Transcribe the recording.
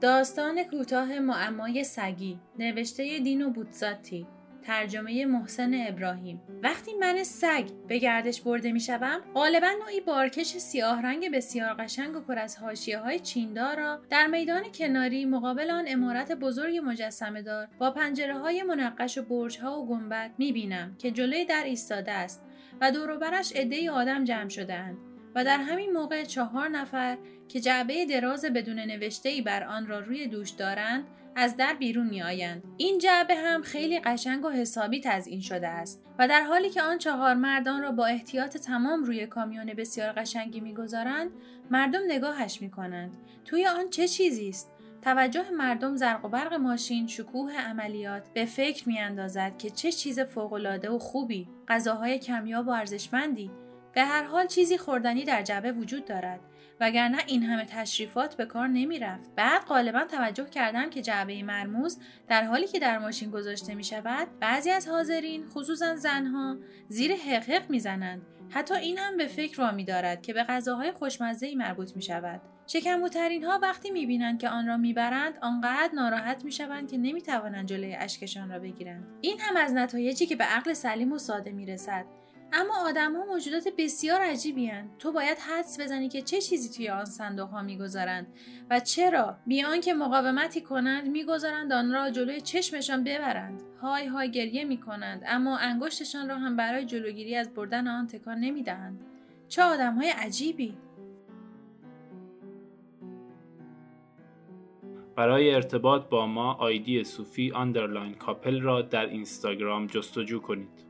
داستان کوتاه معمای سگی نوشته دینو بوتزاتی ترجمه محسن ابراهیم. وقتی من سگ به گردش برده می شوم غالبا نوعی بارکش سیاه رنگ بسیار قشنگ و پر از حاشیه های چیندار را در میدان کناری مقابل آن امارت بزرگ مجسمه دار با پنجره های منقش و برج ها و گنبد می بینم که جلوی در ایستاده است و دوروبرش عدهای آدم جمع شدهاند و در همین موقع چهار نفر که جعبه دراز بدون نوشته ای بر آن را روی دوش دارند از در بیرون می آیند. این جعبه هم خیلی قشنگ و حسابی تزئین شده است و در حالی که آن چهار مردان را با احتیاط تمام روی کامیون بسیار قشنگی می‌گذارند مردم نگاهش می کنند. توی آن چه چیزی است؟ توجه مردم زرق و برق ماشین شکوه عملیات به فکر می اندازد که چه چیز فوقالعاده و خوبی غذاهای کمیاب و ارزشمندی به هر حال چیزی خوردنی در جعبه وجود دارد وگرنه این همه تشریفات به کار نمی رفت. بعد غالبا توجه کردم که جعبه مرموز در حالی که در ماشین گذاشته می شود بعضی از حاضرین خصوصا زنها زیر حقق می زنند. حتی این هم به فکر وامی دارد که به غذاهای خوشمزه ای مربوط می شود. شکمبوترین ها وقتی می بینند که آن را می برند آنقدر ناراحت می شوند که نمی توانند جلوی اشکشان را بگیرند. این هم از نتایجی که به عقل سلیم و ساده می رسد. اما آدم ها موجودات بسیار عجیبی هستن. تو باید حدس بزنی که چه چیزی توی آن صندوق ها می‌گذارند و چرا بی‌آنکه مقاومتی کنند می‌گذارند آن را جلوی چشمشان ببرند. های های گریه می کنند اما انگشتشان را هم برای جلوگیری از بردن آن تکان نمی‌دهند. چه آدم های عجیبی! برای ارتباط با ما آیدی صوفی underline کاپل را در اینستاگرام جستجو کنید.